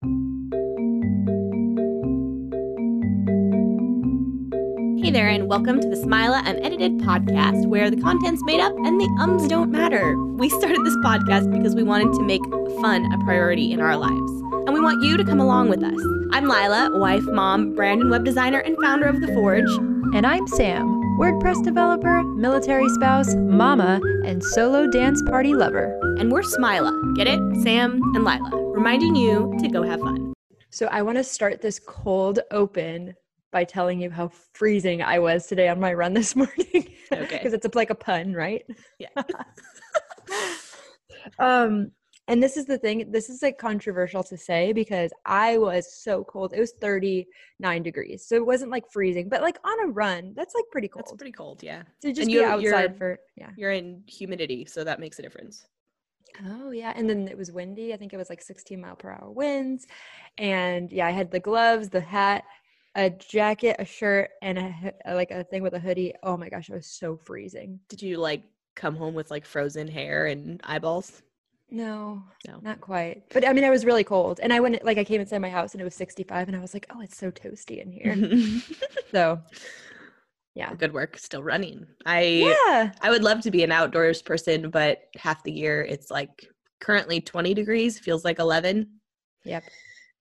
Hey there, and welcome to the Smila Unedited podcast, where the content's made up and the ums don't matter. We started this podcast because we wanted to make fun a priority in our lives, and we want you to come along with us. I'm Lila, wife, mom, brand and web designer, and founder of The Forge. And I'm Sam, WordPress developer, military spouse, mama, and solo dance party lover. And we're Smila, get it? Sam and Lila, reminding you to go have fun. So I want to start this cold open by telling you how freezing I was today on my run this morning. Okay. Because it's a, like a pun, right? Yeah. um, and this is the thing, this is like controversial to say because I was so cold. It was 39 degrees. So it wasn't like freezing, but like on a run, that's like pretty cold. That's pretty cold, yeah. to just and be outside for yeah. You're in humidity, so that makes a difference. Oh yeah, and then it was windy. I think it was like 16 mile per hour winds, and yeah, I had the gloves, the hat, a jacket, a shirt, and a uh, like a thing with a hoodie. Oh my gosh, I was so freezing. Did you like come home with like frozen hair and eyeballs? No, No. not quite. But I mean, I was really cold, and I went like I came inside my house and it was 65, and I was like, oh, it's so toasty in here. so yeah, Good work. Still running. I yeah, I would love to be an outdoors person, but half the year it's like currently 20 degrees, feels like 11. yep.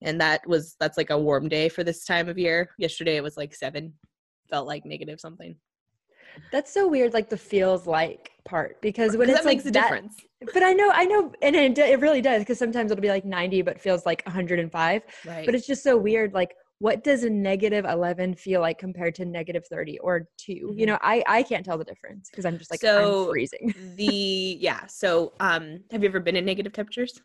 And that was that's like a warm day for this time of year. Yesterday it was like 7. Felt like negative something. That's so weird, like the feels like part because when that makes like a that- difference. But I know, I know, and it, it really does because sometimes it'll be like 90, but feels like 105. Right. But it's just so weird. Like, what does a negative 11 feel like compared to negative 30 or 2? You Mhm. know, I I can't tell the difference because I'm just like So- I'm freezing. the yeah, so um have you ever been in negative temperatures?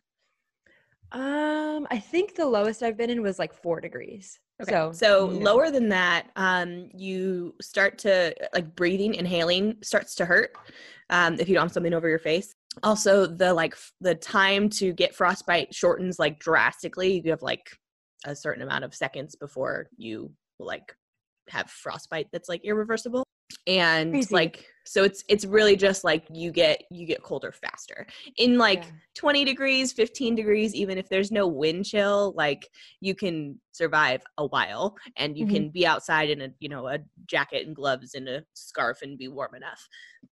Um, I think the lowest I've been in was like four degrees. So, so no. lower than that, um, you start to like breathing, inhaling starts to hurt um, if you don't have something over your face. Also, the like f- the time to get frostbite shortens like drastically. You have like a certain amount of seconds before you like have frostbite that's like irreversible and Crazy. like so it's it's really just like you get you get colder faster in like Yeah. 20 degrees 15 degrees even if there's no wind chill like you can survive a while and you Mhm. can be outside in a you know a jacket and gloves and a scarf and be warm enough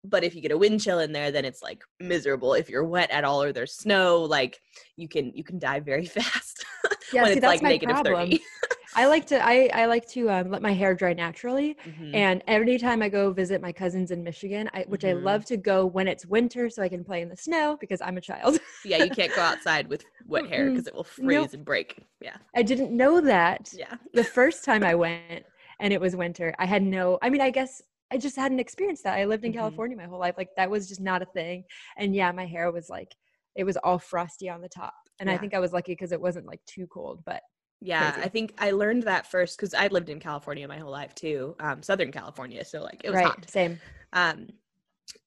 but if you get a wind chill in there then it's like miserable if you're wet at all or there's snow like you can you can die very fast yeah, when see, it's that's like my negative problem. 30 I like to I I like to um, let my hair dry naturally. Mhm. And every time I go visit my cousins in Michigan, I, which Mhm. I love to go when it's winter so I can play in the snow because I'm a child. yeah you can't go outside with wet hair because it will freeze Nope. and break yeah I didn't know that. yeah the first time I went and it was winter, I had no, I mean, I guess I just hadn't experienced that. I lived in Mhm. California my whole life. Like that was just not a thing. And yeah, my hair was like, it was all frosty on the top. And I think I was lucky because it wasn't like too cold, but Yeah, Crazy. I think I learned that first because I lived in California my whole life too, um, Southern California. So like it was right, hot. same. Um,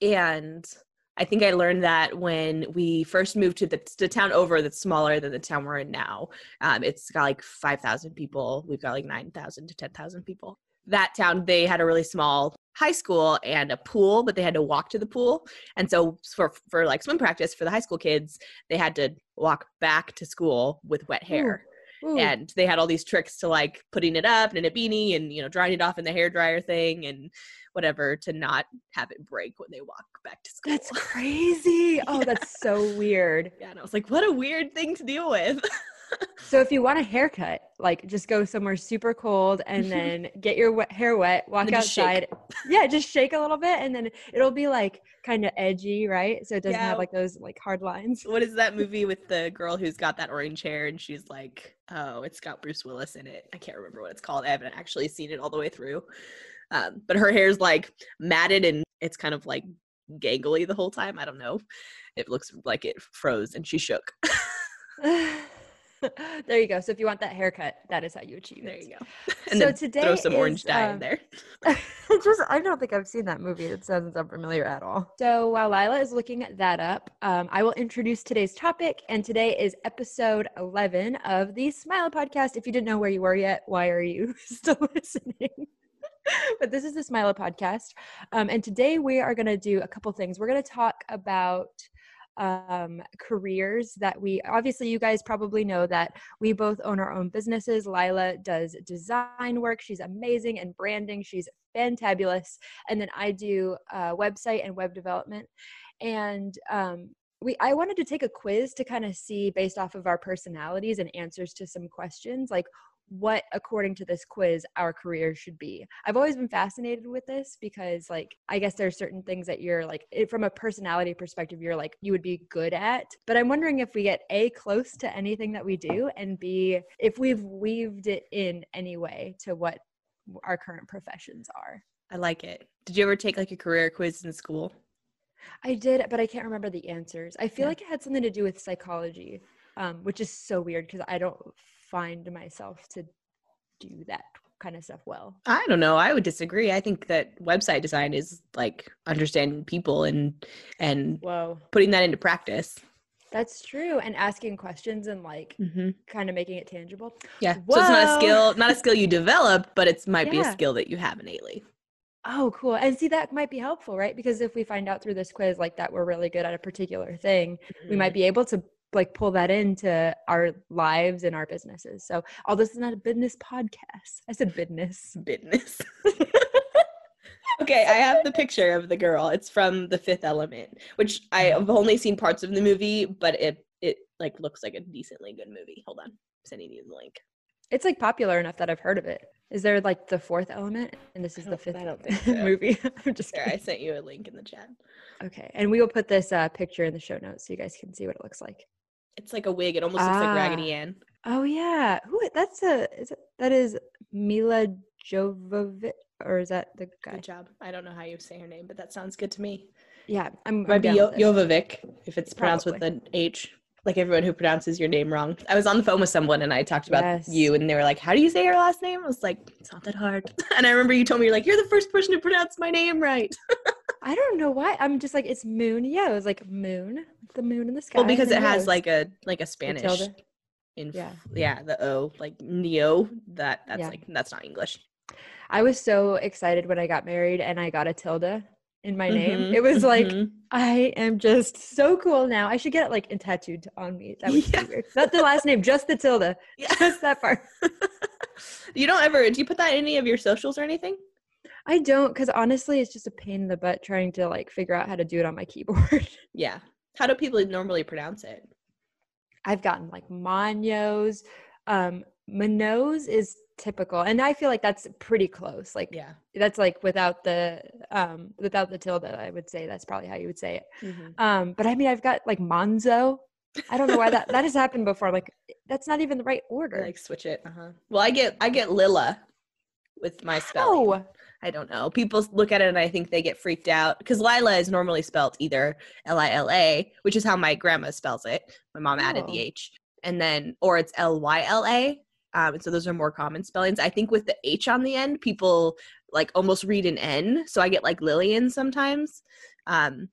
and I think I learned that when we first moved to the, the town over that's smaller than the town we're in now. Um, it's got like 5,000 people. We've got like 9,000 to 10,000 people. That town, they had a really small high school and a pool, but they had to walk to the pool. And so for, for like swim practice for the high school kids, they had to walk back to school with wet hair Ooh, and they had all these tricks to like putting it up and in a beanie and you know drying it off in the hair dryer thing and whatever to not have it break when they walk back to school. that's crazy. Oh, that's so weird. yeah, and I was like, what a weird thing to deal with. So if you want a haircut, like just go somewhere super cold and then get your wet, hair wet, walk outside. Yeah, just shake a little bit and then it'll be like kind of edgy, right? So it doesn't Yeah. have like those like hard lines. what is that movie with the girl who's got that orange hair and she's like, oh, it's got Bruce Willis in it. I can't remember what it's called. I haven't actually seen it all the way through. Um, but her hair's like matted and it's kind of like gangly the whole time. I don't know. It looks like it froze and she shook. there you go. So if you want that haircut, that is how you achieve it. There you go. And so then today throw some orange is, dye in um, there. just I don't think I've seen that movie. It sounds unfamiliar at all. So while Lila is looking that up, um, I will introduce today's topic. And today is episode 11 of the Smila podcast. If you didn't know where you were yet, why are you still listening? but this is the Smila podcast. Um, and today we are going to do a couple things. We're going to talk about um, careers that we obviously you guys probably know that we both own our own businesses. Lila does design work. She's amazing and branding. She's fantabulous. And then I do uh, website and web development. And um, we I wanted to take a quiz to kind of see based off of our personalities and answers to some questions like what according to this quiz our career should be. I've always been fascinated with this because like i guess there are certain things that you're like it, from a personality perspective you're like you would be good at. But i'm wondering if we get a close to anything that we do and b if we've weaved it in any way to what our current professions are. I like it. Did you ever take like a career quiz in school? I did but i can't remember the answers. I feel yeah. like it had something to do with psychology um, which is so weird because i don't find myself to do that kind of stuff well. I don't know. I would disagree. I think that website design is like understanding people and and Whoa. putting that into practice. That's true. And asking questions and like mm-hmm. kind of making it tangible. Yeah. Whoa. So it's not a skill, not a skill you develop, but it might yeah. be a skill that you have innately. Oh, cool. And see, that might be helpful, right? Because if we find out through this quiz like that we're really good at a particular thing, mm-hmm. we might mm-hmm. be able to like pull that into our lives and our businesses. So all this is not a business podcast. I said business. Business. okay, I have the picture of the girl. It's from The Fifth Element, which I have only seen parts of the movie, but it it like looks like a decently good movie. Hold on, I'm sending you the link. It's like popular enough that I've heard of it. Is there like the fourth element, and this is the fifth? I don't think so. movie. I'm just. There, I sent you a link in the chat. Okay, and we will put this uh, picture in the show notes so you guys can see what it looks like. It's like a wig. It almost looks like Raggedy ah. Ann. Oh yeah. Who that's a is it that is Milla Jovovich or is that the guy? Good job. I don't know how you say her name, but that sounds good to me. Yeah, I'm might I'm be jo- Jovovich if it's pronounced Probably. with an H. Like everyone who pronounces your name wrong. I was on the phone with someone and I talked about yes. you and they were like, How do you say your last name? I was like, It's not that hard. And I remember you told me you're like, You're the first person to pronounce my name right. I don't know why. I'm just like it's moon. Yeah, it was like moon, the moon in the sky. Well, because it has like a like a Spanish. In, yeah, yeah, the O like neo. That that's yeah. like that's not English. I was so excited when I got married and I got a tilde in my name. Mm-hmm, it was like mm-hmm. I am just so cool now. I should get it like tattooed on me. That would yeah. be weird. Not the last name, just the tilde. Yeah. Just that part. you don't ever do you put that in any of your socials or anything? I don't because honestly, it's just a pain in the butt trying to like figure out how to do it on my keyboard. yeah. How do people normally pronounce it? I've gotten like Manos. Um, Manos is typical, and I feel like that's pretty close. Like, yeah, that's like without the um without the tilde. I would say that's probably how you would say it. Mm-hmm. Um, but I mean, I've got like Monzo. I don't know why that that has happened before. like, that's not even the right order. Like switch it. Uh huh. Well, I get I get Lilla with my spelling. Oh, I don't know. People look at it and I think they get freaked out because Lila is normally spelled either L I L A, which is how my grandma spells it. My mom oh. added the oh. H, and then or it's L Y L A. Um, and so those are more common spellings. I think with the H on the end, people like almost read an N. So I get like Lillian sometimes. Um,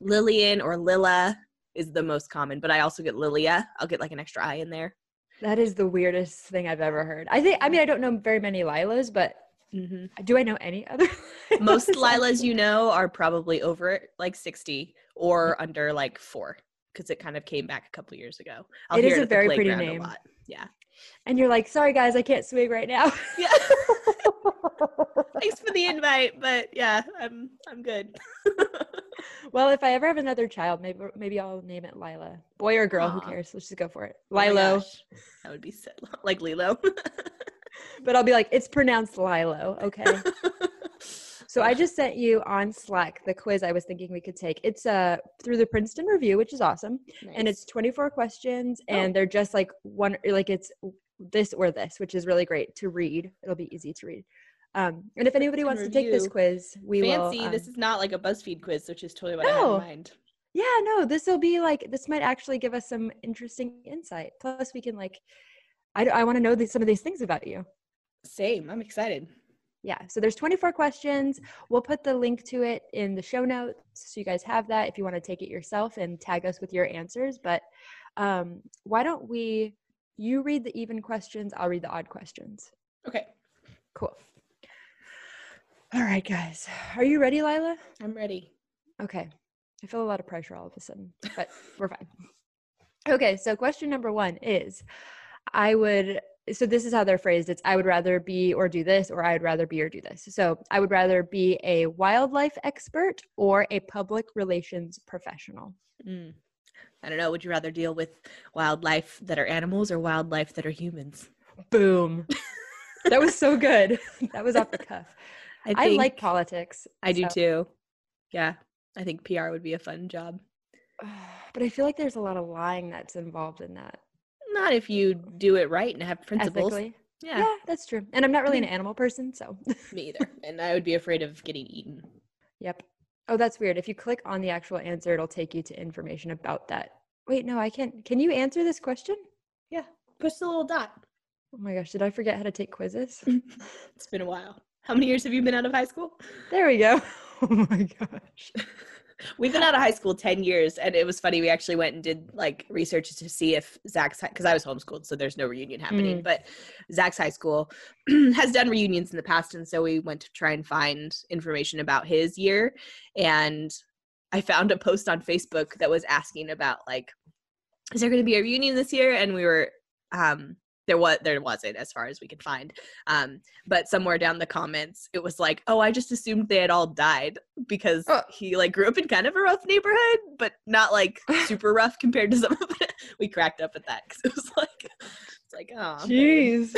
Lillian or Lilla is the most common, but I also get Lilia. I'll get like an extra I in there. That is the weirdest thing I've ever heard. I think, I mean, I don't know very many Lilas, but Mm-hmm. Do I know any other? Most Lilas you know are probably over like 60 or mm-hmm. under like four because it kind of came back a couple years ago. I'll it is a very pretty name. Yeah. And you're like, sorry guys, I can't swing right now. yeah. Thanks for the invite, but yeah, I'm I'm good. well, if I ever have another child, maybe maybe I'll name it Lila. Boy or girl, Aww. who cares? Let's just go for it. Oh Lilo. Oh that would be so, like Lilo but I'll be like, it's pronounced Lilo. Okay. so I just sent you on Slack the quiz I was thinking we could take. It's uh through the Princeton Review, which is awesome, nice. and it's 24 questions, oh. and they're just like one like it's this or this, which is really great to read. It'll be easy to read. Um, and if anybody wants review. to take this quiz, we Fancy. will. Fancy. Um, this is not like a BuzzFeed quiz, which is totally what no. I had in mind. Yeah, no, this will be like this might actually give us some interesting insight. Plus, we can like, I I want to know these, some of these things about you. Same. I'm excited. Yeah. So there's 24 questions. We'll put the link to it in the show notes so you guys have that if you want to take it yourself and tag us with your answers. But um, why don't we? You read the even questions. I'll read the odd questions. Okay. Cool. All right, guys. Are you ready, Lila? I'm ready. Okay. I feel a lot of pressure all of a sudden, but we're fine. Okay, so question number one is I would, so this is how they're phrased it's I would rather be or do this, or I would rather be or do this. So I would rather be a wildlife expert or a public relations professional. Mm. I don't know. Would you rather deal with wildlife that are animals or wildlife that are humans? Boom. that was so good. That was off the cuff. I, I like politics. I so. do too. Yeah. I think PR would be a fun job. But I feel like there's a lot of lying that's involved in that. Not if you do it right and have principles. Ethically. Yeah. Yeah, that's true. And I'm not really an mm. animal person, so. Me either. And I would be afraid of getting eaten. Yep. Oh, that's weird. If you click on the actual answer, it'll take you to information about that. Wait, no, I can't. Can you answer this question? Yeah. Push the little dot. Oh my gosh, did I forget how to take quizzes? it's been a while. How many years have you been out of high school? There we go. Oh my gosh. We've been out of high school 10 years, and it was funny. We actually went and did like research to see if Zach's, because I was homeschooled, so there's no reunion happening, mm. but Zach's high school has done reunions in the past. And so we went to try and find information about his year. And I found a post on Facebook that was asking about, like, is there going to be a reunion this year? And we were, um, there was there wasn't as far as we could find. Um but somewhere down the comments it was like oh i just assumed they had all died because oh. he like grew up in kind of a rough neighborhood but not like super rough compared to some of it we cracked up at that because it was like it's like oh jeez.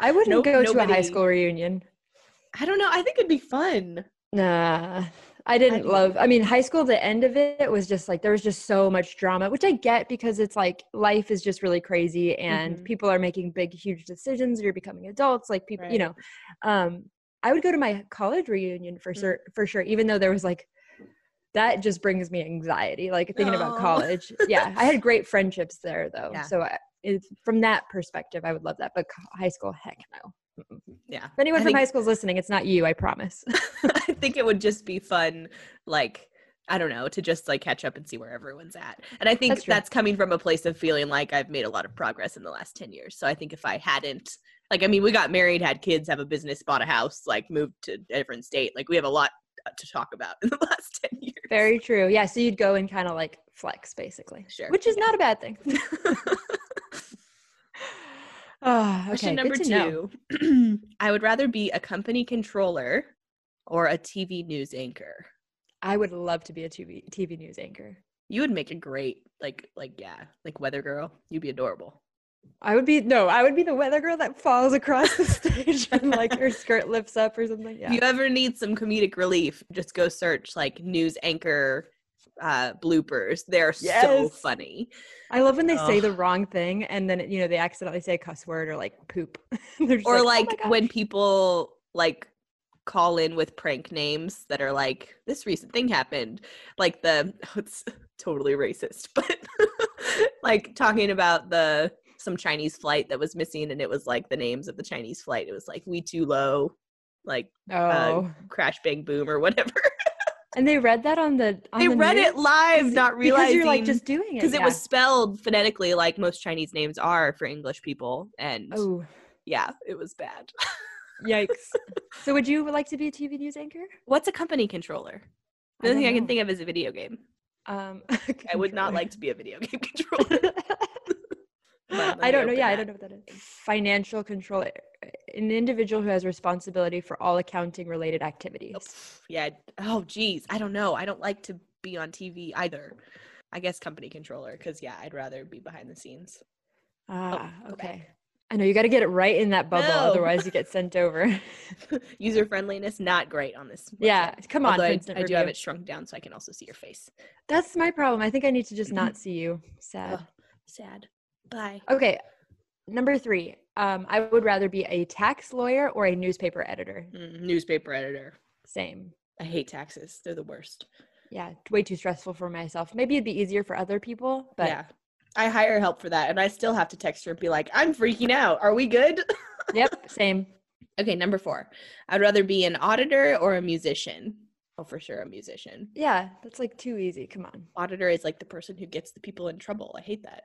I wouldn't nope, go nobody, to a high school reunion. I don't know i think it'd be fun. Nah I didn't love. I mean, high school. The end of it was just like there was just so much drama, which I get because it's like life is just really crazy, and mm-hmm. people are making big, huge decisions. You're becoming adults, like people, right. you know. Um, I would go to my college reunion for sure, mm-hmm. for sure. Even though there was like, that just brings me anxiety. Like thinking about college. yeah, I had great friendships there though. Yeah. So I, from that perspective, I would love that. But high school, heck no. Yeah. If anyone I from think, high school is listening, it's not you, I promise. I think it would just be fun, like, I don't know, to just like catch up and see where everyone's at. And I think that's, that's, coming from a place of feeling like I've made a lot of progress in the last 10 years. So I think if I hadn't, like, I mean, we got married, had kids, have a business, bought a house, like, moved to a different state. Like, we have a lot to talk about in the last 10 years. Very true. Yeah. So you'd go and kind of like flex, basically. Sure. Which is yeah. not a bad thing. Oh, okay. Question number two. I would rather be a company controller or a TV news anchor. I would love to be a TV TV news anchor. You would make a great like like yeah, like weather girl. You'd be adorable. I would be no, I would be the weather girl that falls across the stage and like her skirt lifts up or something. Yeah. If you ever need some comedic relief, just go search like news anchor uh bloopers. They're yes. so funny. I love when they Ugh. say the wrong thing and then you know they accidentally say a cuss word or like poop. or like, like oh when people like call in with prank names that are like this recent thing happened like the oh, it's totally racist but like talking about the some chinese flight that was missing and it was like the names of the chinese flight it was like we too low like uh, oh. uh, crash bang boom or whatever and they read that on the. On they the read news? it live, not realizing because you're like just doing it because yeah. it was spelled phonetically like most Chinese names are for English people, and oh, yeah, it was bad. Yikes! so, would you like to be a TV news anchor? What's a company controller? The only thing know. I can think of is a video game. Um, I would not like to be a video game controller. I don't know. Yeah, that. I don't know what that is. Financial control. An individual who has responsibility for all accounting related activities. Oh, yeah. Oh, geez. I don't know. I don't like to be on TV either. I guess company controller because yeah, I'd rather be behind the scenes. Ah, oh, okay. I know you got to get it right in that bubble, no. otherwise you get sent over. User friendliness not great on this. Website. Yeah, come on. I, I, do have it shrunk down so I can also see your face. That's my problem. I think I need to just not see you. Sad. Oh, sad. Bye. Okay. Number three. Um, I would rather be a tax lawyer or a newspaper editor. Mm, newspaper editor. Same. I hate taxes. They're the worst. Yeah, way too stressful for myself. Maybe it'd be easier for other people, but yeah. I hire help for that and I still have to text her and be like, I'm freaking out. Are we good? yep, same. Okay, number four. I'd rather be an auditor or a musician. Oh, for sure, a musician. Yeah, that's like too easy. Come on. Auditor is like the person who gets the people in trouble. I hate that.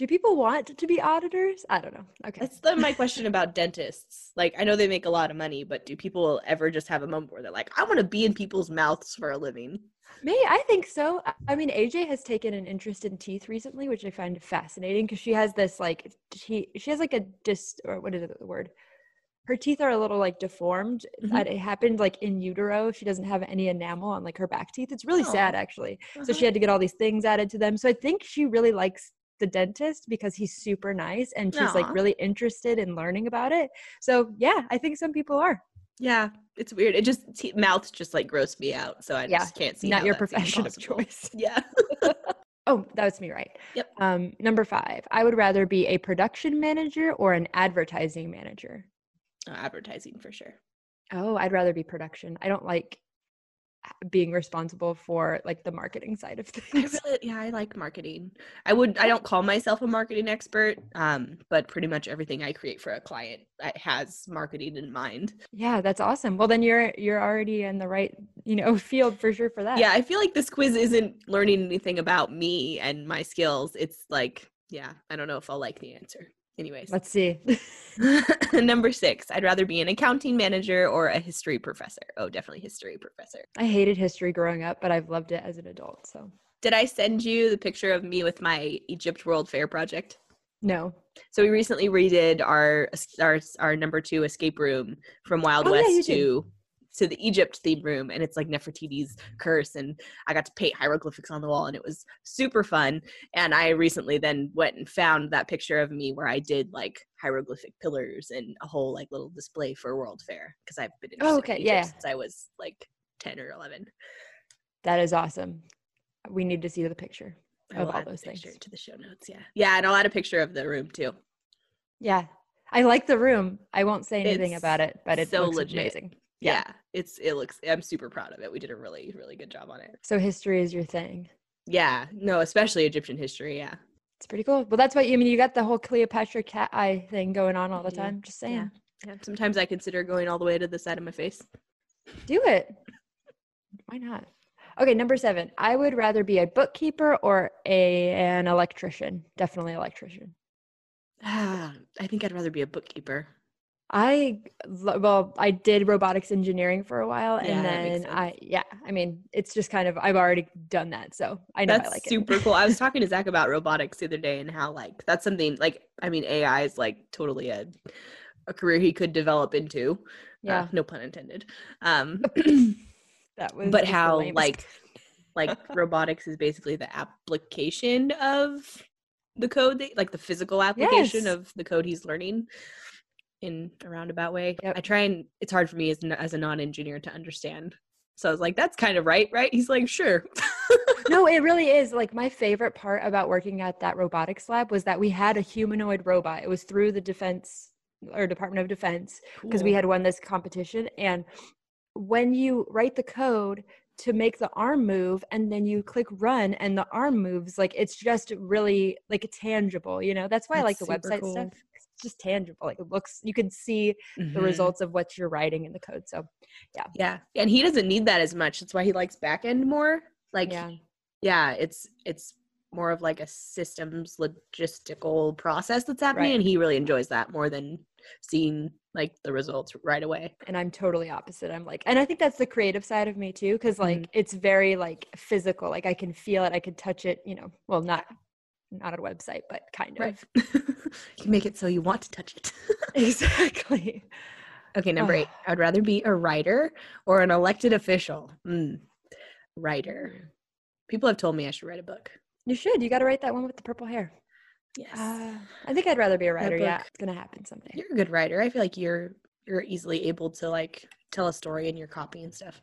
Do people want to be auditors? I don't know. Okay. That's the, my question about dentists. Like, I know they make a lot of money, but do people ever just have a moment where they're like, I want to be in people's mouths for a living? Me, I think so. I mean, AJ has taken an interest in teeth recently, which I find fascinating because she has this like she she has like a dis or what is it the word? Her teeth are a little like deformed. Mhm. That it happened like in utero. She doesn't have any enamel on like her back teeth. It's really sad actually. So Uh-huh. she had to get all these things added to them. So I think she really likes the dentist because he's super nice and she's like really interested in learning about it. So yeah, I think some people are. Yeah, it's weird. It just te- mouths just like gross me out, so I Yeah, just can't see. Not your profession of choice. Yeah. Oh, that was me, right? Yep. Um, number five, I would rather be a production manager or an advertising manager. Uh, advertising for sure. Oh, I'd rather be production. I don't like being responsible for like the marketing side of I things. really, yeah, I like marketing. I would, I don't call myself a marketing expert, um, but pretty much everything I create for a client has marketing in mind. yeah, that's awesome. Well, then you're you're already in the right you know field for sure for that. Yeah, I feel like this quiz isn't learning anything about me and my skills. It's like, yeah, I don't know if I'll like the answer. Anyways, Let's see. number six, I'd rather be an accounting manager or a history professor. Oh, definitely history professor. I hated history growing up, but I've loved it as an adult. So Did I send you the picture of me with my Egypt World Fair project? no. So we recently redid our our our number two escape room from Wild Oh, yeah, West did. to to the Egypt theme room, and it's like Nefertiti's curse, and I got to paint hieroglyphics on the wall, and it was super fun. And I recently then went and found that picture of me where I did like hieroglyphic pillars and a whole like little display for World Fair because I've been interested Oh, in okay, Egypt yeah. since I was like ten or eleven. That is awesome. We need to see the picture of all those things. picture to the show notes. Yeah, yeah, and I'll add a picture of the room too. Yeah. I like the room. I won't say anything It's about it, but it's so looks legit. amazing. Yeah. Yeah. it's it looks. I'm super proud of it. We did a really really good job on it. So history is your thing. Yeah, no, especially Egyptian history. Yeah, It's pretty cool. Well, that's what you I mean. You got the whole Cleopatra cat eye thing going on all the time. Just saying, Yeah. yeah. Sometimes I consider going all the way to the side of my face. do it. Why not? Okay, number seven. I would rather be a bookkeeper or a an electrician. Definitely electrician. Ah, I think I'd rather be a bookkeeper. I well, I did robotics engineering for a while, and makes then I yeah. I mean, it's just kind of I've already done that, so I know That's I like super cool. I was talking to Zach about robotics the other day and how like that's something like I mean AI is like totally a a career he could develop into. Uh, Yeah, no pun intended. Um, that was. but how like like robotics is basically the application of the code that, like the physical application Yes. of the code he's learning in a roundabout way Yep. i try and it's hard for me as, as a non-engineer to understand so i was like that's kind of right right he's like sure no, it really is. Like my favorite part about working at that robotics lab was that we had a humanoid robot. It was through the defense or Department of Defense because we had won this competition. And when you write the code to make the arm move and then you click run and the arm moves, like it's just really like tangible, you know? That's why I like the website stuff. cool. It's just tangible. Like it looks, you can see the Mhm. results of what you're writing in the code. So yeah yeah. and he doesn't need that as much that's why he likes back end more like yeah. yeah it's it's more of like a systems logistical process that's happening Right. and he really enjoys that more than seeing like the results right away and I'm totally opposite. I'm like, and I think that's the creative side of me too, because like it's very like physical. Like I can feel it, I can touch it. You know, well, not not a website, but kind right of. you make it so you want to touch it exactly. okay number eight i'd rather be a writer or an elected official mm. writer people have told me i should write a book You should. You got to write that one with the purple hair. yes Uh, I think I'd rather be a writer. Yeah, it's gonna happen someday. you're a good writer i feel like you're you're easily able to like tell a story in your copy and stuff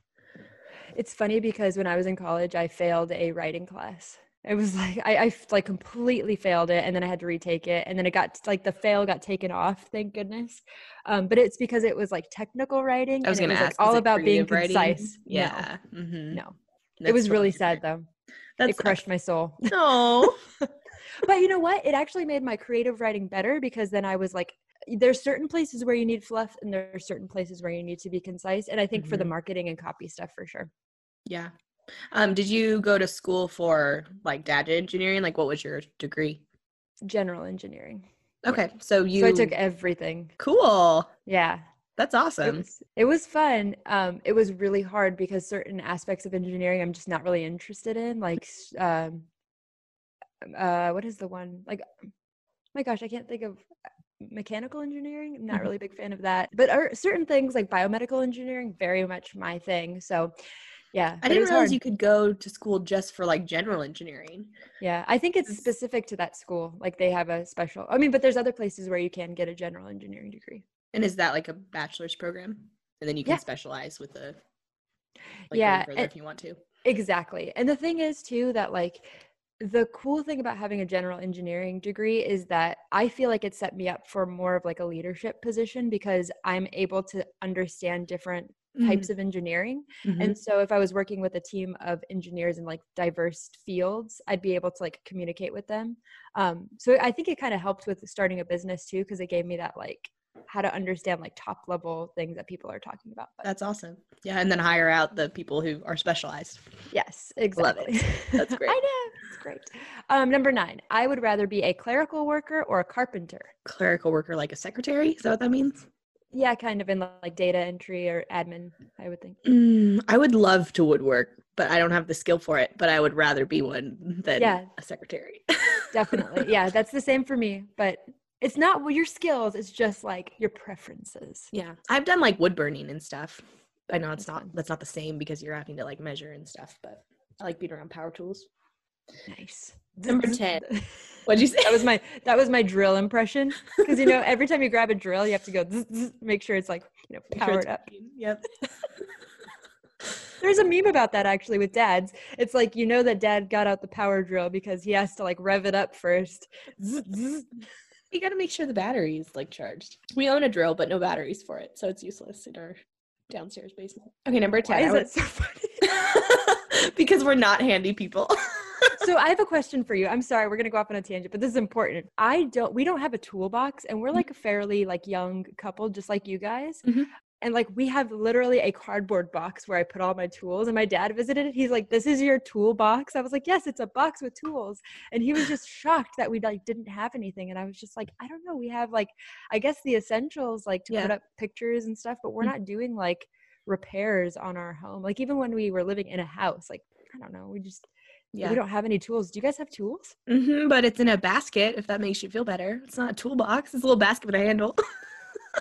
It's funny because when I was in college, I failed a writing class. It was like I, I like completely failed it, and then I had to retake it, and then it got like the fail got taken off. Thank goodness. Um, but it's because it was like technical writing. i was gonna ask like, all about being writing? concise. No, yeah mhm. no. It was really sad though. That it crushed my soul. No. but you know what? It actually made my creative writing better because then I was like, there's certain places where you need fluff and there are certain places where you need to be concise. And I think for the Mhm. marketing and copy stuff for sure. Yeah. Um, did you go to school for like data engineering? Like what was your degree? General engineering. Okay. So you So I took everything. cool. Yeah. That's It awesome. was, it was fun. Um, it was really hard because certain aspects of engineering I'm just not really interested in. Like, um, uh, what is the one? Like, my gosh, I can't think of uh, mechanical engineering. I'm not Mhm. really a big fan of that. But are certain things like biomedical engineering very much my thing. So, yeah, I didn't realize hard. you could go to school just for like general engineering. Yeah, I think it's specific to that school. Like they have a special. I mean, but there's other places where you can get a general engineering degree. And is that like a bachelor's program? And then you can Yeah. specialize with the like Yeah, further and- if you want to. Exactly. And the thing is too that like the cool thing about having a general engineering degree is that I feel like it set me up for more of like a leadership position because I'm able to understand different types of engineering. Mhm. And so if I was working with a team of engineers in like diverse fields, I'd be able to like communicate with them. Um, so I think it kind of helped with starting a business too because it gave me that like how to understand like top level things that people are talking about. But That's awesome. Yeah, and then hire out the people who are specialized. yes, Love exactly. it. That's great. I know. It's great. Um, number nine, I would rather be a clerical worker or a carpenter. Clerical worker like a secretary, is that what that means? Yeah, kind of in like data entry or admin, I would think. Mm, I would love to woodwork, but I don't have the skill for it. But I would rather be one than Yeah. a secretary. Definitely. Yeah, that's the same for me. But it's not well, your skills, it's just like your preferences. yeah, I've done like wood burning and stuff. I know it's not that's not the same because you're having to like measure and stuff, but I like being around power tools. Nice. Number 10. What'd you say? that was my that was my drill impression. Because you know, every time you grab a drill, you have to go zzz, zzz, make sure it's like you know sure powered up. Yep. There's a meme about that actually with dads. It's like you know that dad got out the power drill because he has to like rev it up first. Zzz. You got to make sure the battery is like charged. We own a drill, but no batteries for it, so it's useless in our downstairs basement. Okay, number ten. Why is that so funny? because we're not handy people. So I have a question for you. I'm sorry, we're gonna go off on a tangent, but this is important. I don't we don't have a toolbox and we're like a fairly like young couple, just like you guys. Mhm. And like we have literally a cardboard box where I put all my tools. And my dad visited it. He's like, "This is your toolbox." I was like, "Yes, it's a box with tools." And he was just shocked that we like didn't have anything. And I was just like, "I don't know. We have like, I guess the essentials like to put up pictures and stuff, but we're Mm. not doing like repairs on our home. Like even when we were living in a house, like I don't know, we just yeah. we don't have any tools. Do you guys have tools? hmm but it's in a basket if that makes you feel better. It's not a toolbox. It's a little basket with a handle.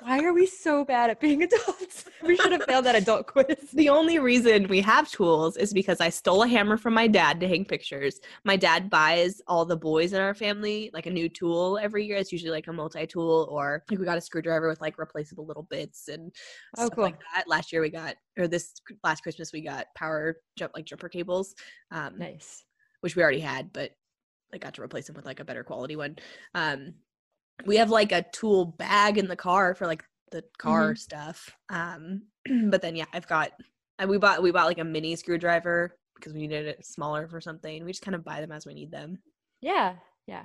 Why are we so bad at being adults? we should have failed that adult quiz. the only reason we have tools is because I stole a hammer from my dad to hang pictures. My dad buys all the boys in our family like a new tool every year. It's usually like a multi-tool or like we got a screwdriver with like replaceable little bits and Oh, stuff like that. Last year we got or this last Christmas we got power jump like jumper cables. Um Nice. which we already had, but I got to replace them with like a better quality one. Um, we have like a tool bag in the car for like the car stuff. Um, but then yeah, I've got and we bought we bought like a mini screwdriver because we needed it smaller for something. We just kind of buy them as we need them. Yeah. Yeah.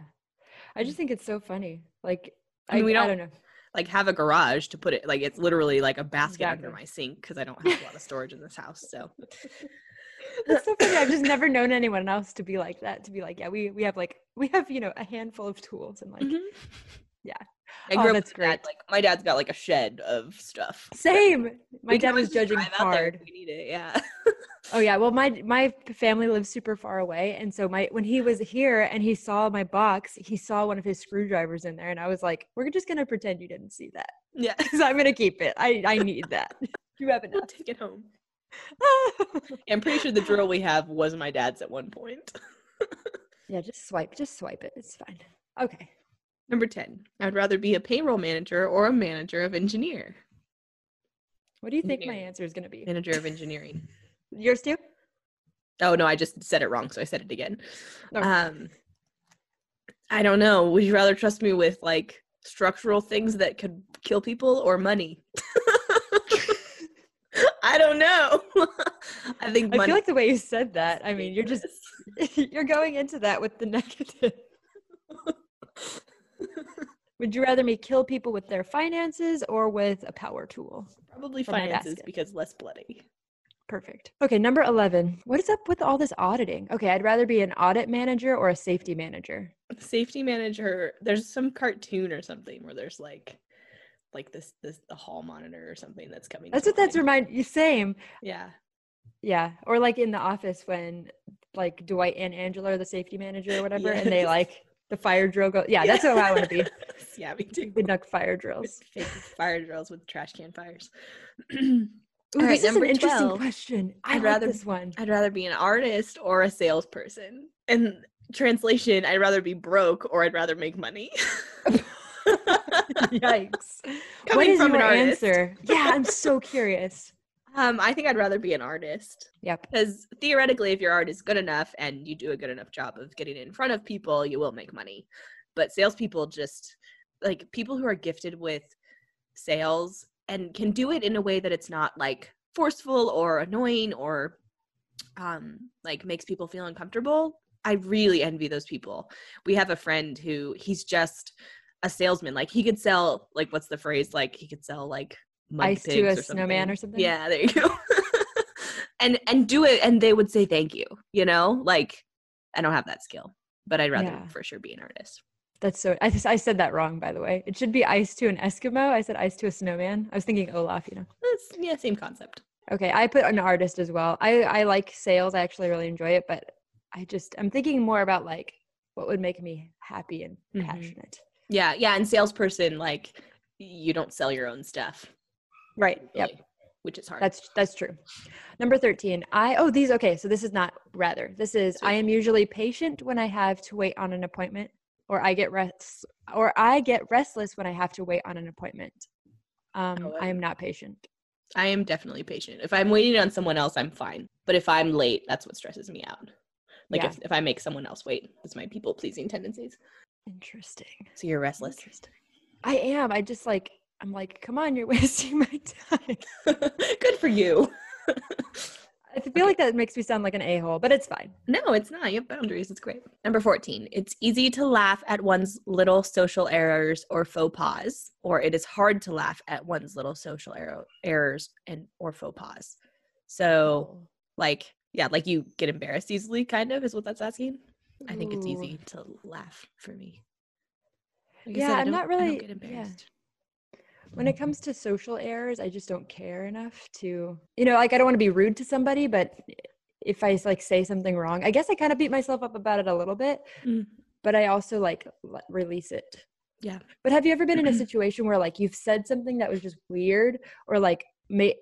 I just think it's so funny. Like I mean, we don't- don't know. Like have a garage to put it like it's literally like a basket under my sink because I don't have a lot of storage in this house. So That's so funny. I've just never known anyone else to be like that. To be like, yeah, we we have like we have you know a handful of tools and like Mhm. yeah. I Oh, grew up that's with a dad, great. Like my dad's got like a shed of stuff. same. My dad was judging drive out there if hard. We need it. Yeah. Oh yeah, well my my family lives super far away and so my when he was here and he saw my box, he saw one of his screwdrivers in there and I was like, we're just going to pretend you didn't see that yeah. cuz I'm going to keep it. I I need that. You have We'll enough. take it home. I'm pretty sure the drill we have was my dad's at one point. yeah, just swipe, just swipe it. It's fine. Okay. Number 10. I'd rather be a payroll manager or a manager of engineer. What do you think my answer is going to be? Manager of engineering. Yours too? Oh no, I just said it wrong, so I said it again. Okay. Um I don't know. Would you rather trust me with like structural things that could kill people or money? I think I feel like the way you said that, I mean, you're just you're going into that with the negative. Would you rather me kill people with their finances or with a power tool? probably finances because less bloody. Perfect. Okay, number 11. What is up with all this auditing? Okay, I'd rather be an audit manager or a safety manager. safety manager there's some cartoon or something where there's like like this this the hall monitor or something that's coming. That's what that's remind you. Same. Yeah. Yeah. Or like in the office when like Dwight and Angela are the safety manager or whatever, and they like the fire drill go. Yeah, that's what I want to be. yeah, me too. The duck fire drills. Fake fire drills with trash can fires. Ooh, All right, this is an number interesting 12. question. I I'd like rather- this one. I'd rather be an artist or a salesperson. And translation, I'd rather be broke or I'd rather make money. Yikes. Coming is from an your artist. answer? Yeah, I'm so curious. Um, I think I'd rather be an artist Yep. because theoretically, if your art is good enough and you do a good enough job of getting it in front of people, you will make money. But salespeople just like people who are gifted with sales and can do it in a way that it's not like forceful or annoying or um like makes people feel uncomfortable. I really envy those people. We have a friend who he's just a salesman. Like he could sell like what's the phrase? Like he could sell like Ice to a or snowman or something? Yeah, there you go. and and do it and they would say thank you, you know? Like I don't have that skill, but I'd rather Yeah. for sure be an artist. That's so. I, I said that wrong, by the way. It should be ice to an Eskimo. I said ice to a snowman. I was thinking Olaf, you know. That's yeah, same concept. Okay, I put an artist as well. I I like sales. I actually really enjoy it, but I just I'm thinking more about like what would make me happy and Mhm. passionate. Yeah, yeah, and salesperson like you don't sell your own stuff. Right. Yep. Which is hard. That's that's true. Number 13. I oh these okay, so this is not rather. This is I am usually patient when I have to wait on an appointment or I get rest or I get restless when I have to wait on an appointment. Um Oh, I am not patient. I am definitely patient. If I'm waiting on someone else, I'm fine. But if I'm late, that's what stresses me out. Like Yeah. if, if I make someone else wait, that's my people pleasing tendencies. Interesting. So you're restless. Interesting. I am. I just like I'm like, come on, you're wasting my time. Good for you. I feel like that makes me sound like an a-hole, but it's fine. No, it's not. You have boundaries. It's great. Number 14. It's easy to laugh at one's little social errors or faux pas, or it is hard to laugh at one's little social error, errors and or faux pas. So, like, yeah, like you get embarrassed easily, kind of, is what that's asking. I think it's easy to laugh for me. Like Yeah, I I'm not don't- I don't really- get yeah. embarrassed. When it comes to social errors, I just don't care enough to, you know, like I don't want to be rude to somebody, but if I like say something wrong, I guess I kind of beat myself up about it a little bit, Mm. but I also like release it. Yeah. But have you ever been in a situation where like you've said something that was just weird or like may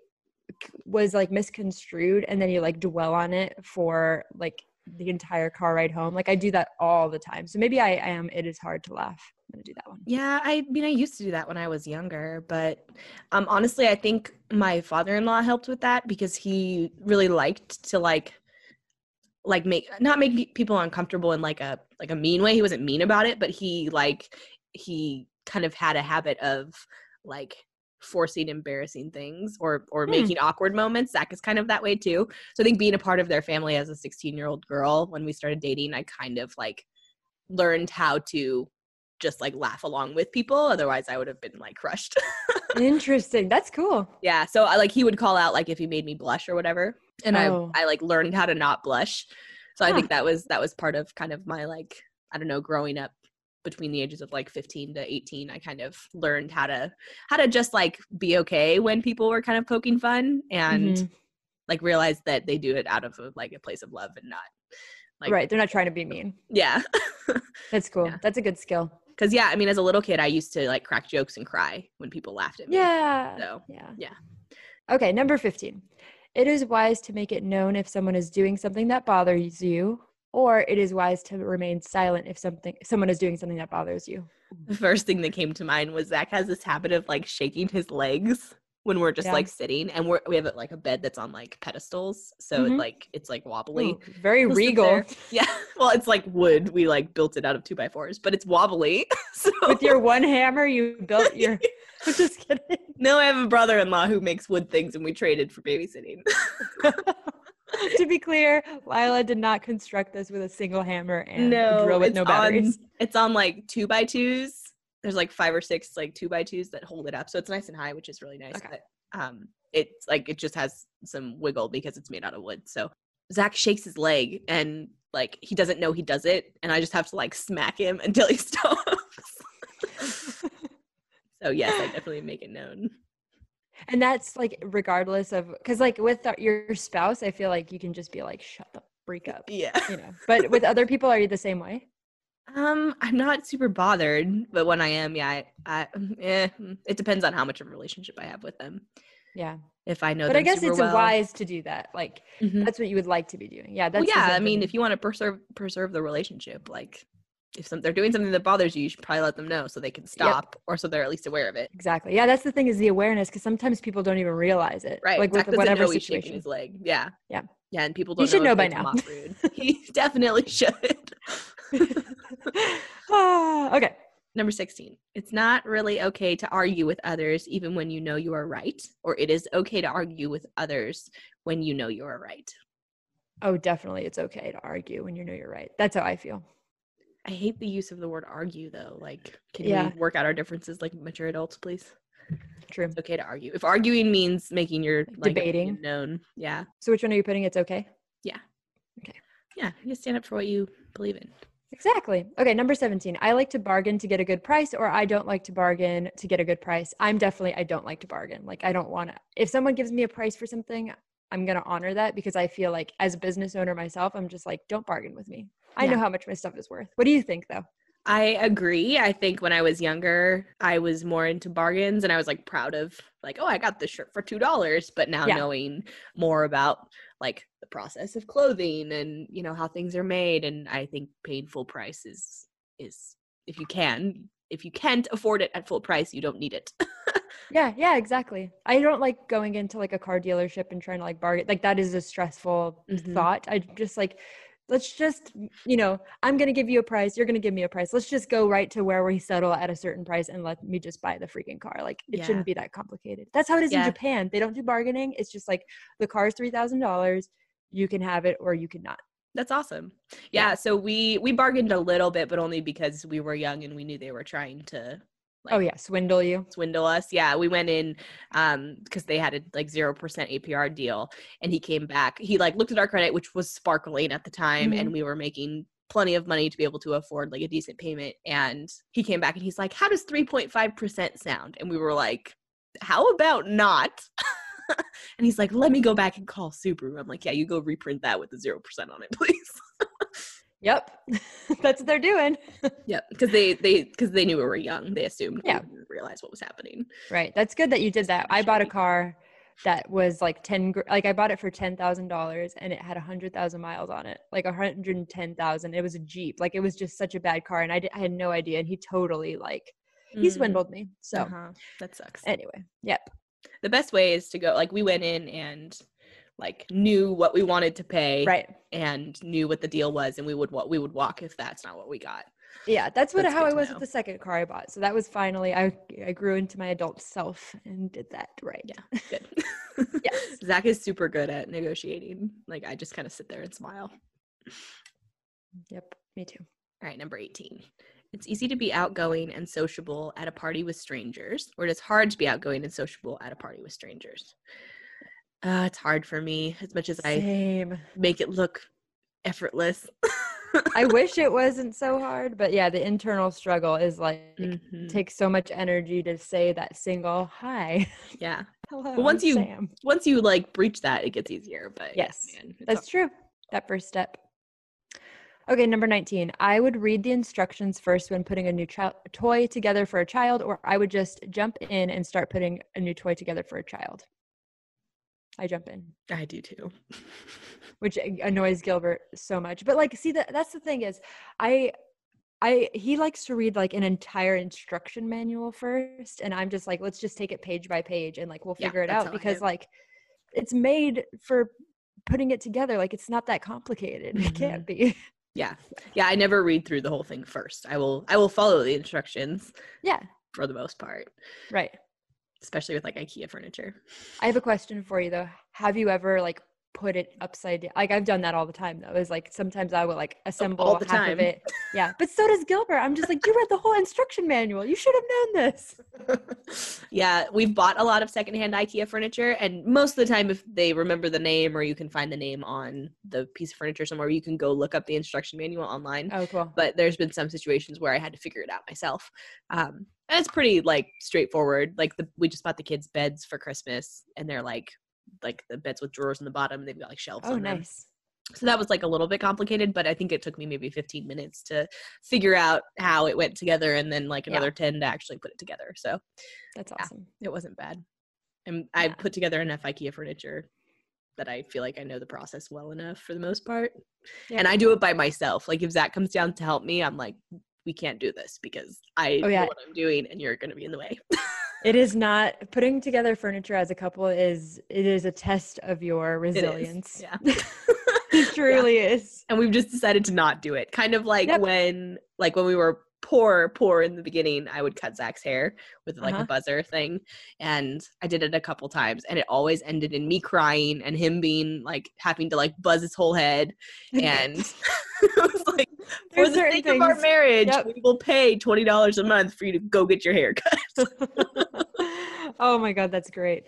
was like misconstrued and then you like dwell on it for like the entire car ride home? Like I do that all the time. So maybe I, I am it is hard to laugh. I'm gonna do that one. Yeah, I mean, I used to do that when I was younger, but um, honestly, I think my father-in-law helped with that because he really liked to like, like make not make people uncomfortable in like a like a mean way. He wasn't mean about it, but he like he kind of had a habit of like forcing embarrassing things or or Hmm. making awkward moments. Zach is kind of that way too. So I think being a part of their family as a 16 year old girl when we started dating, I kind of like learned how to just like laugh along with people. Otherwise, I would have been like crushed. Interesting. That's cool. yeah. So I like he would call out like if he made me blush or whatever, and Oh. I I like learned how to not blush. So I think that was that was part of kind of my like I don't know growing up between the ages of like 15 to 18 i kind of learned how to how to just like be okay when people were kind of poking fun and Mhm. like realize that they do it out of a, like a place of love and not like right. They're not trying to be mean. yeah That's cool. Yeah. That's a good skill. Because yeah, I mean, as a little kid, I used to like crack jokes and cry when people laughed at me. Yeah. So Yeah. yeah. Okay, number 15. It is wise to make it known if someone is doing something that bothers you, or it is wise to remain silent if something someone is doing something that bothers you. the first thing that came to mind was Zach has this habit of like shaking his legs when we're just Yeah. like sitting, and we're we have like a bed that's on like pedestals, so it, Mhm. like it's like wobbly. Ooh, very He'll regal. Yeah, well, it's like wood. We like built it out of two by fours, but it's wobbly. so with your one hammer. You built your. I'm just kidding. no, I have a brother-in-law who makes wood things, and we traded for babysitting. to be clear, Lila did not construct this with a single hammer and a drill with no batteries. On, it's on like two by twos. There's like five or six like two by twos that hold it up, so it's nice and high, which is really nice. Okay. But um, it's like it just has some wiggle because it's made out of wood. So Zach shakes his leg and like he doesn't know he does it, and I just have to like smack him until he stops. So yes, I definitely make it known. And that's like regardless of because like with your spouse, I feel like you can just be like, shut the freak up. Yeah. You know. But with other people, are you the same way? Um, I'm not super bothered, but when I am, yeah, I, I eh, it depends on how much of a relationship I have with them. Yeah. If I know, But I guess it's well. wise to do that. Like Mhm. that's what you would like to be doing. Yeah. Well, That's yeah. I mean, if you want to preserve preserve the relationship, like if some, they're doing something that bothers you, you should probably let them know so they can stop, or so they're at least aware of it. exactly. Yeah, that's the thing is the awareness because sometimes people don't even realize it. Right. Like Zach with whatever know situation. his leg. Yeah. Yeah. Yeah, and people don't You should know if by now. he definitely should. Ah, okay. Number 16. It's not really okay to argue with others even when you know you are right, or it is okay to argue with others when you know you are right. Oh, definitely. It's okay to argue when you know you're right. That's how I feel. I hate the use of the word argue though. Like, can Yeah. we work out our differences like mature adults, please? True. It's okay to argue. If arguing means making your like, Debating. known, yeah, So which one are you putting? It's okay. Yeah. okay. yeah, you stand up for what you believe in. Exactly. Okay, number 17. I like to bargain to get a good price, or I don't like to bargain to get a good price. I'm definitely, I don't like to bargain. Like, I don't want to, if someone gives me a price for something, I'm going to honor that because I feel like as a business owner myself, I'm just like, don't bargain with me. I know how much my stuff is worth. What do you think though? I agree. I think when I was younger, I was more into bargains and I was like proud of like, oh, I got this shirt for two dollars. But now Yeah. knowing more about like the process of clothing and you know how things are made, and I think paying full price is is if you can, if you can't afford it at full price, you don't need it. Yeah, yeah, exactly. I don't like going into like a car dealership and trying to like bargain. Like that is a stressful Mhm. thought. I just like let's just, you know, I'm going to give you a price, you're going to give me a price. Let's just go right to where we settle at a certain price and let me just buy the freaking car. Like it Yeah. shouldn't be that complicated. That's how it is Yeah. in Japan. They don't do bargaining. It's just like the car is $3,000, you can have it or you cannot. That's awesome. Yeah, so we we bargained a little bit, but only because we were young and we knew they were trying to oh yeah, swindle you. swindle us. Yeah, we went in um because they had a like 0% APR deal and he came back. He like looked at our credit which was sparkling at the time and we were making plenty of money to be able to afford like a decent payment and he came back and he's like, "How does 3.5% sound?" And we were like, "How about not?" and he's like, "Let me go back and call Subaru." I'm like, "Yeah, you go reprint that with the 0% on it, please." Yep. That's what they're doing. Yep, because they they because they knew we were young. They assumed Yeah. we didn't realize what was happening. Right. That's good that you did that. I bought a car that was like 10 like I bought it for $10,000 and it had a 100,000 miles on it. Like 110,000. It was a Jeep. Like it was just such a bad car and I, di- I had no idea and he totally like he Mm, swindled me. So uh-huh. that sucks. anyway, yep. the best way is to go like we went in and like knew what we wanted to pay Right. and knew what the deal was and we would what we would walk if that's not what we got. Yeah, that's what That's how I was know. with the second car I bought. So that was finally I I grew into my adult self and did that right. Yeah. Good. Yes. Zach is super good at negotiating. Like I just kind of sit there and smile. Yep. Me too. All right, number 18. It's easy to be outgoing and sociable at a party with strangers, or it is hard to be outgoing and sociable at a party with strangers. Uh, it's hard for me as much as I make it look effortless. I wish it wasn't so hard, but yeah, the internal struggle is like Mhm. takes so much energy to say that single hi. Yeah. Hello. once I'm you- Sam. Once you like breach that, it gets easier. But Yes, man, That's true. That first step. Okay, number 19. I would read the instructions first when putting a new child toy together for a child, or I would just jump in and start putting a new toy together for a child. I jump in, I do too. which annoys Gilbert so much. But like, see that that's the thing is, I I he likes to read like an entire instruction manual first, and I'm just like, let's just take it page by page and like we'll Yeah, figure it out because like it's made for putting it together. Like it's not that complicated. It can't mm-hmm. be. yeah. Yeah. I never read through the whole thing first. I will I will follow the instructions yeah, for the most part, right. Especially with like IKEA furniture. I have a question for you though. Have you ever like put it upside down? Like I've done that all the time though. Is like sometimes I will like assemble all the half time. of it. Yeah, but so does Gilbert. I'm just like, you read the whole instruction manual. You should have known this. yeah, we've bought a lot of secondhand IKEA furniture, and most of the time, if they remember the name or you can find the name on the piece of furniture somewhere, you can go look up the instruction manual online. Oh, cool. But there's been some situations where I had to figure it out myself. Um, And it's pretty like straightforward. Like the we just bought the kids beds for Christmas, and they're like like the beds with drawers in the bottom. and They've got like shelves. Oh, on them. nice. So that was like a little bit complicated, but I think it took me maybe 15 minutes to figure out how it went together, and then like Yeah. another 10 to actually put it together. So That's Yeah. awesome. it wasn't bad. And I put together enough IKEA furniture that I feel like I know the process well enough for the most part. Yeah. And I do it by myself. Like if Zach comes down to help me, I'm like, we can't do this because I Oh, yeah. know what I'm doing and you're going to be in the way. It is not putting together furniture as a couple is it is a test of your It resilience. Yeah. it truly is. and we've just decided to not do it. Kind of like Yep. when like when we were poor, poor in the beginning, I would cut Zach's hair with like Uh-huh. a buzzer thing. And I did it a couple times and it always ended in me crying and him being like having to like buzz his whole head. And it for the sake of our marriage, Yep. we will pay twenty dollars a month for you to go get your hair cut. oh my god, that's great.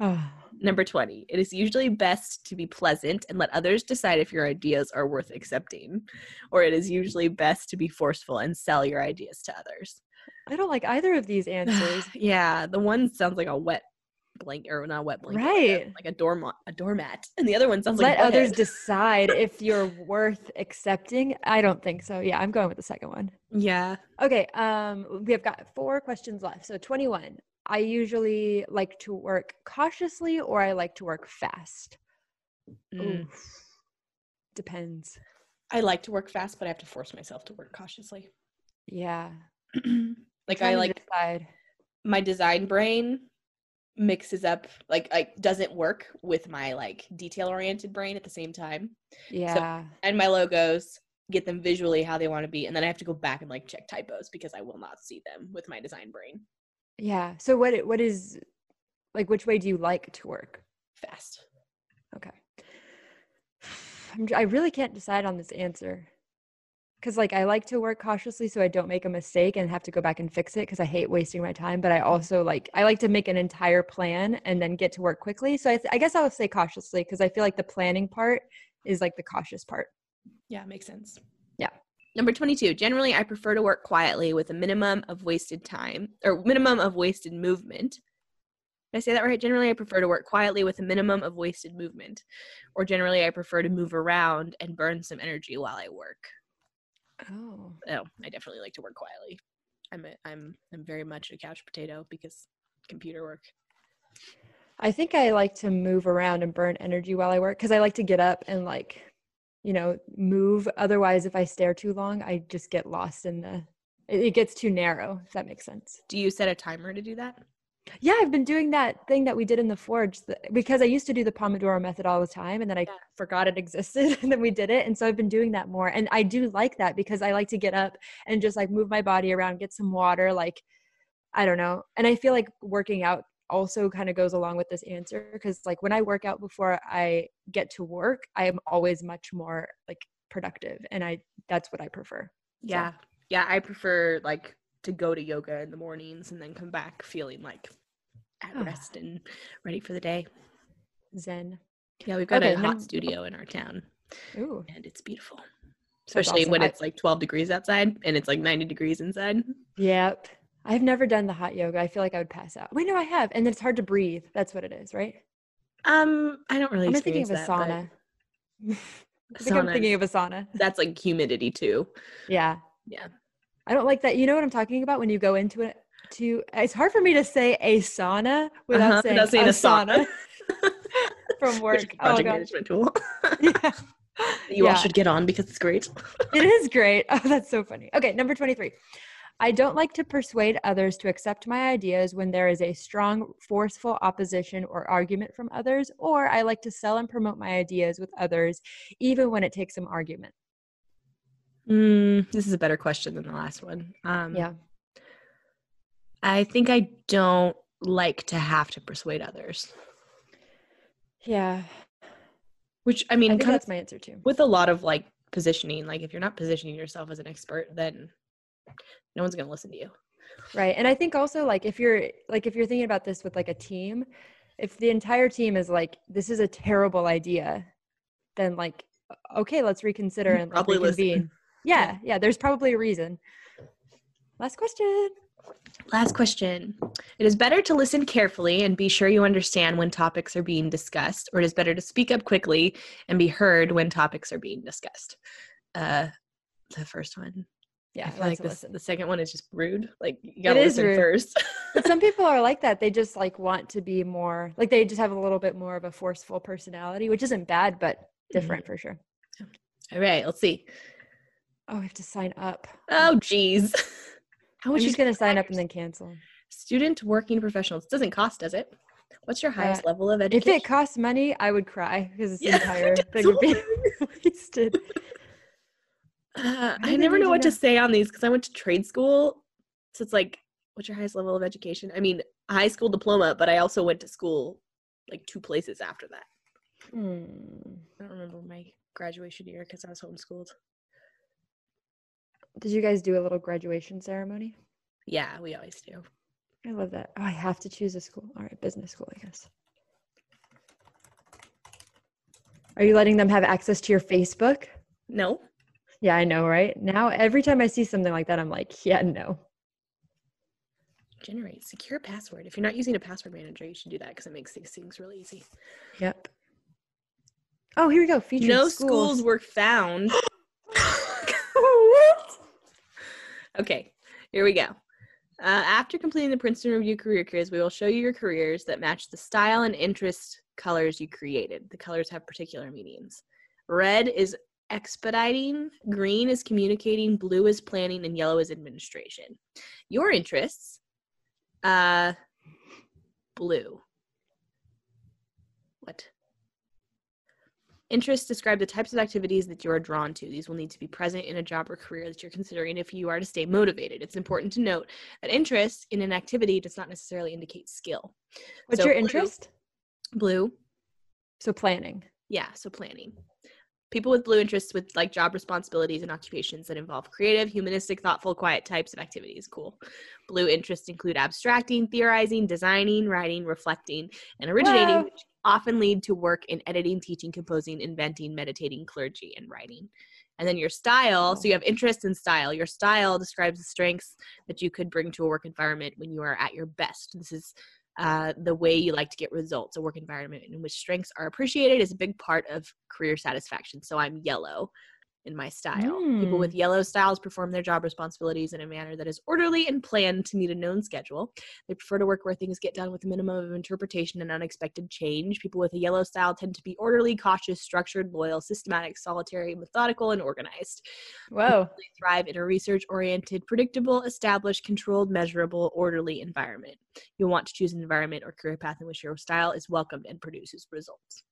Oh, Number 20. It is usually best to be pleasant and let others decide if your ideas are worth accepting. Or it is usually best to be forceful and sell your ideas to others. I don't like either of these answers. yeah, the one sounds like a wet blanket or not a wet blanket. like a- Right. Like a, doormat a doormat. And the other one sounds like Let others decide if you're worth accepting. I don't think so. Yeah, I'm going with the second one. Yeah. Okay, um, we have got four questions left. So 21. I usually like to work cautiously or I like to work fast. Mm. Oof. Depends. I like to work fast, but I have to force myself to work cautiously. Yeah. like I like my design brain mixes up like like doesn't work with my like detail oriented brain at the same time Yeah. and my logos get them visually how they want to be and then i have to go back and like check typos because i will not see them with my design brain yeah. So what what is like which way do you like to work? fast Okay. I'm, I really can't decide on this answer. Cuz like I like to work cautiously so I don't make a mistake and have to go back and fix it cuz I hate wasting my time, but I mm-hmm. also like I like to make an entire plan and then get to work quickly. So I, th- I guess I would say cautiously cuz I feel like the planning part is like the cautious part. yeah makes sense Yeah. number 22 generally i prefer to work quietly with a minimum of wasted time or minimum of wasted movement did i say that right generally i prefer to work quietly with a minimum of wasted movement or generally i prefer to move around and burn some energy while i work Oh. oh i definitely like to work quietly i'm a, i'm i'm very much a couch potato because computer work I think I like to move around and burn energy while I work because I like to get up and like, you know, move. Otherwise, if I stare too long, I just get lost in the. It, it gets too narrow. If that makes sense. do you set a timer to do that Yeah, I've been doing that thing that we did in the forge because I used to do the Pomodoro method all the time, and then I Yeah. forgot it existed, and then we did it, and so I've been doing that more. And I do like that because I like to get up and just like move my body around, get some water, like I don't know. And I feel like working out also kind of goes along with this answer because like when I work out before I get to work, I am always much more like productive, and I that's what I prefer. yeah yeah i prefer like to go to yoga in the mornings and then come back feeling like at Ah. rest and ready for the day Zen. yeah we've got Okay, a hot num- studio in our town Ooh, and it's beautiful especially awesome. when I- it's like 12 degrees outside and it's like 90 degrees inside Yep. I've never done the hot yoga. I feel like I would pass out. Wait, no, I have. And it's hard to breathe. That's what it is, right? um i don't really I'm thinking of a that, but sauna. I think I'm thinking of a sauna. that's like humidity too Yeah. Yeah. I don't like that. You know what I'm talking about when you go into it to it's hard for me to say a sauna without Uh-huh, saying, without saying a Asana. from work. Which is a Oh project god. management tool Yeah. you Yeah. all should get on because it's great it is great. Oh, that's so funny. Okay, number 23. I don't like to persuade others to accept my ideas when there is a strong, forceful opposition or argument from others, or I like to sell and promote my ideas with others, even when it takes some argument. Mm, this is a better question than the last one um Yeah. I think I don't like to have to persuade others, Yeah. which I I mean, think that's my answer too. with a lot of like positioning. Like, if you're not positioning yourself as an expert, then no one's going to listen to you. Right. And I think also like if you're like if you're thinking about this with like a team, if the entire team is like this is a terrible idea, then like okay, let's reconsider and like Probably listen. Yeah, yeah, there's probably a reason. Last question. Last question. It is better to listen carefully and be sure you understand when topics are being discussed, or it is better to speak up quickly and be heard when topics are being discussed. Uh, the first one. Yeah, I feel like this, the second one is just rude. Like you gotta is listen rude. first. But some people are like that. They just like want to be more like they just have a little bit more of a forceful personality, which isn't bad, but different for sure. All right, let's see. Oh, we have to sign up. Oh, geez. How much just is gonna sign up and then cancel. student working professionals? Doesn't cost, does it? What's your highest level of education? If it costs money, I would cry because this Yeah, entire thing would be wasted. Uh, I never know to what to say on these because I went to trade school. So it's like, what's your highest level of education? I mean, high school diploma, but I also went to school like two places after that. Hmm. I don't remember my graduation year because I was homeschooled. Did you guys do a little graduation ceremony? Yeah, we always do. I love that. Oh, I have to choose a school. All right, business school, I guess. Are you letting them have access to your Facebook? No, Yeah, I know, right? Now, every time I see something like that, I'm like, yeah, no. generate secure password. If you're not using a password manager, you should do that because it makes these things really easy. Yep. Oh, here we go. Featured no schools. schools were found. Okay, here we go. Uh, after completing the Princeton Review career quiz, we will show you your careers that match the style and interest colors you created. The colors have particular meanings. Red is expediting, green is communicating, blue is planning, and yellow is administration. Your interests, uh, blue. What? Interests describe the types of activities that you are drawn to. These will need to be present in a job or career that you're considering if you are to stay motivated. It's important to note that interest in an activity does not necessarily indicate skill. What's So your blue- interest? Blue, So planning. yeah, so planning. People with blue interests with like job responsibilities and occupations that involve creative, humanistic, thoughtful, quiet types of activities. Cool. Blue interests include abstracting, theorizing, designing, writing, reflecting, and originating, Wow. which often lead to work in editing, teaching, composing, inventing, meditating, clergy, and writing. And then your style, so you have interest in style. Your style describes the strengths that you could bring to a work environment when you are at your best. This is uh, the way you like to get results, a work environment in which strengths are appreciated is a big part of career satisfaction. So I'm yellow in my style. People with mm. yellow styles perform their job responsibilities in a manner that is orderly and planned to meet a known schedule. They prefer to work where things get done with a minimum of interpretation and unexpected change. People with a yellow style tend to be orderly, cautious, structured, loyal, systematic, solitary, methodical, and organized Whoa. they thrive in a research oriented, predictable, established, controlled, measurable, orderly environment. You'll want to choose an environment or career path in which your style is welcomed and produces results.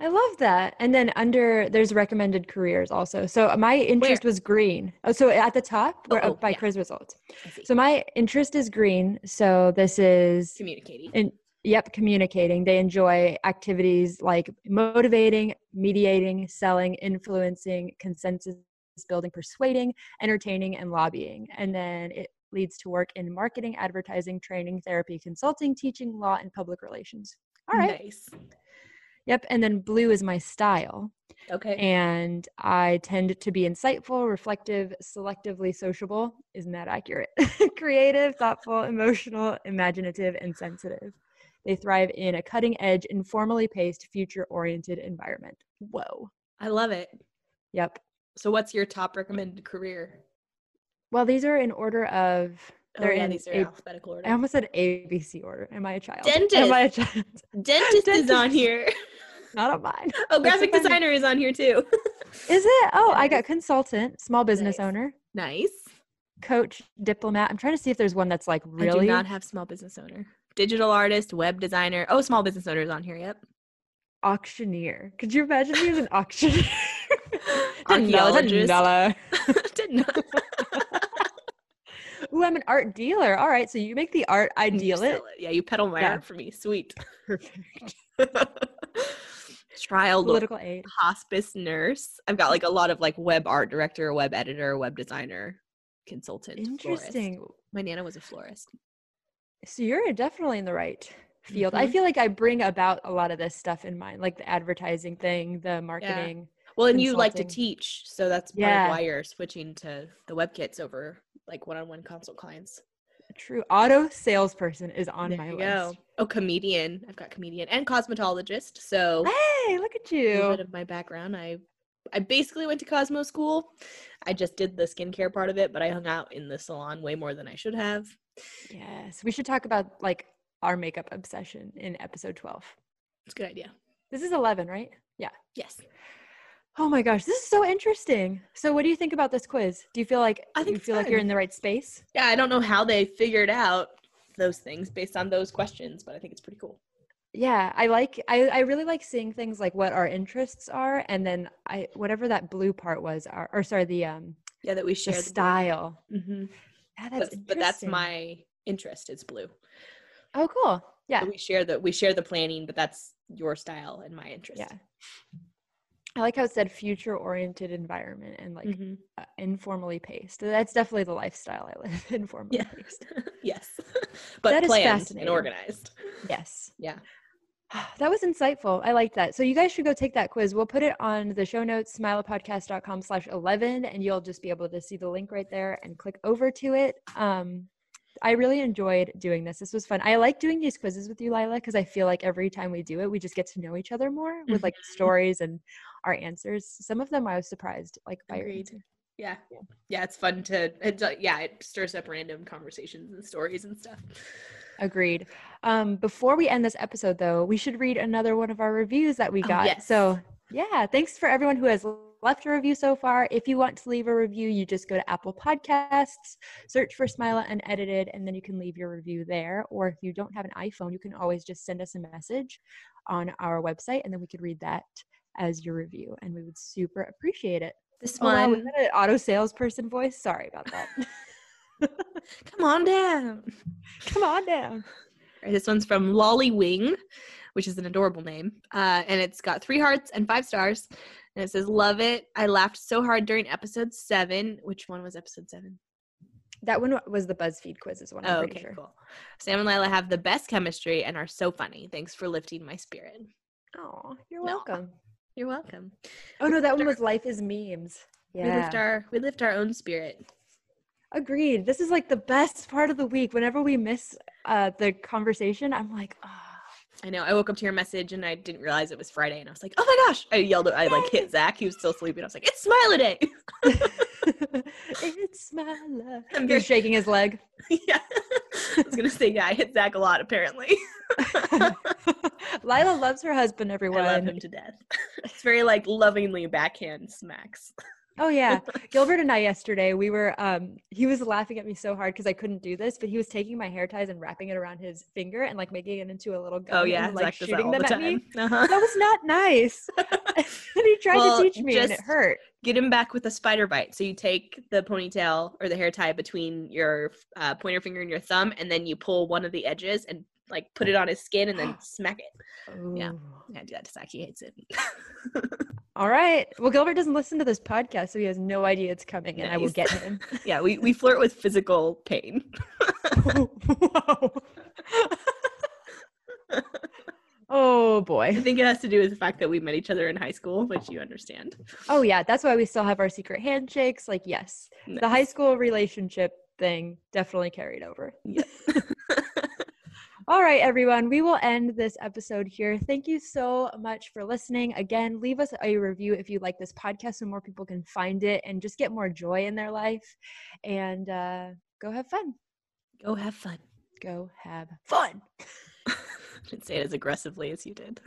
I love that. And then under there's recommended careers also. So my interest was green. Oh, so at the top where, Oh, uh, oh, by yeah. quiz results. So my interest is green. So this is Communicating. in yep, communicating. They enjoy activities like motivating, mediating, selling, influencing, consensus building, persuading, entertaining, and lobbying. And then it leads to work in marketing, advertising, training, therapy, consulting, teaching, law, and public relations. All right. Nice. Yep. And then blue is my style. Okay. And I tend to be insightful, reflective, selectively sociable. Isn't that accurate? Creative, thoughtful, emotional, imaginative, and sensitive. They thrive in a cutting edge, informally paced, future oriented environment. Whoa. I love it. Yep. So, what's your top recommended career? Well, these are in order of, Oh, they're yeah, in these are a- alphabetical order. I almost said ABC order. Am I a child? Dentist. Am I a child? Dentist is on here. Not on mine. Oh, graphic designer is on here too. Is it? Oh, I got consultant, small business Nice. owner, nice. coach, diplomat. I'm trying to see if there's one that's like really. I do not have small business owner. Digital artist, web designer. Oh, small business owner is on here. Yep. auctioneer. Could you imagine me as an auctioneer? Archaeologist. didn't know. Ooh, I'm an art dealer. All right, so you make the art, I deal it. sell Yeah, you peddle my Yeah. art for me. Sweet. Perfect. Trial Political aid. hospice nurse. I've got like a lot of like web art director, web editor, web designer, consultant. florist. Interesting. My nana was a florist. So you're definitely in the right field. I Mhm. feel like I bring about a lot of this stuff in mind, like the advertising thing, the marketing. Well, and you like to teach, so that's part Yeah. of why you're switching to the web kits over like one-on-one consult clients. True. Auto salesperson is on There my list. go. Oh, comedian. I've got comedian and cosmetologist. So Hey, look at you a bit of my background. I I basically went to Cosmo school. I just did the skincare part of it, but I hung out in the salon way more than I should have. Yes. We should talk about like our makeup obsession in episode 12. It's a good idea. This is 11, right? Yeah. Yes. Oh my gosh, this is so interesting. So, what do you think about this quiz? Do you feel like I think you feel like you're in the right space? Yeah, I don't know how they figured out those things based on those questions, but I think it's pretty cool. Yeah, I like I I really like seeing things like what our interests are and then I whatever that blue part was our, or sorry, the um Yeah, that we the share style. hmm Yeah, that's But, but that's my interest. It's blue. Oh, cool. Yeah. So we share the we share the planning, but that's your style and my interest. Yeah. I like how it said future oriented environment and like Mhm. uh, informally paced. That's definitely the lifestyle I live, informally Yeah. paced. yes. but That is planned and fascinating. organized. Yes. Yeah. That was insightful. I like that. So you guys should go take that quiz. We'll put it on the show notes, smilapodcast.com slash 11, and you'll just be able to see the link right there and click over to it. Um, I really enjoyed doing this. This was fun. I like doing these quizzes with you, Lila, because I feel like every time we do it, we just get to know each other more with like stories and our answers. Some of them I was surprised, like by your Agreed. answer. Yeah. Yeah, it's fun to uh, yeah, it stirs up random conversations and stories and stuff. Agreed. Um, before we end this episode, though, we should read another one of our reviews that we Oh, got. yes. So, yeah, thanks for everyone who has left a review so far. If you want to leave a review, you just go to Apple Podcasts, search for Smila Unedited, and then you can leave your review there. Or if you don't have an iPhone, you can always just send us a message on our website, and then we could read that as your review, and we would super appreciate it. This Oh, wow, was one that an auto salesperson voice? Sorry about that. come on down. Come on down. Right, this one's from Lolly Wing, which is an adorable name. Uh, and it's got three hearts and five stars. And it says, Love it. I laughed so hard during episode seven. Which one was episode seven? That one was the BuzzFeed quiz, is one I'm Oh, pretty okay, sure. cool. Sam and Lila have the best chemistry and are so funny. Thanks for lifting my spirit. Oh, you're No. welcome. You're welcome. Oh no, that one was Life is Memes. Yeah. We lift our we lift our own spirit. Agreed. This is like the best part of the week. Whenever we miss uh, the conversation, I'm like, ah. I know. I woke up to your message and I didn't realize it was Friday, and I was like, "Oh my gosh!" I yelled. I like hit Zach. He was still sleeping. I was like, "It's Smile Day!" it's love. I'm very- shaking his leg. yeah, I was gonna say, yeah, I hit Zach a lot. Apparently, Lila loves her husband, Everyone, I love him to death. it's very like lovingly backhand smacks. Oh yeah. Gilbert and I yesterday, we were um he was laughing at me so hard because I couldn't do this, but he was taking my hair ties and wrapping it around his finger and like making it into a little gun Oh yeah, and like Zach shooting them the at me. Uh-huh. That was not nice. and he tried Well, to teach me and it hurt. Get him back with a spider bite. So you take the ponytail or the hair tie between your uh, pointer finger and your thumb, and then you pull one of the edges and like put it on his skin and then smack it. Yeah. Ooh. I'm do that to Zach. He hates it. All right. Well, Gilbert doesn't listen to this podcast, so he has no idea it's coming, and I will get him. yeah, we, we flirt with physical pain. Whoa. oh boy. I think it has to do with the fact that we met each other in high school, which you understand. Oh yeah, that's why we still have our secret handshakes. Like, yes, the high school relationship thing definitely carried over. Yeah. All right, everyone, we will end this episode here. Thank you so much for listening. Again, leave us a review if you like this podcast so more people can find it and just get more joy in their life. And uh, go have fun. Go have fun. Go have fun. I Didn't say it as aggressively as you did.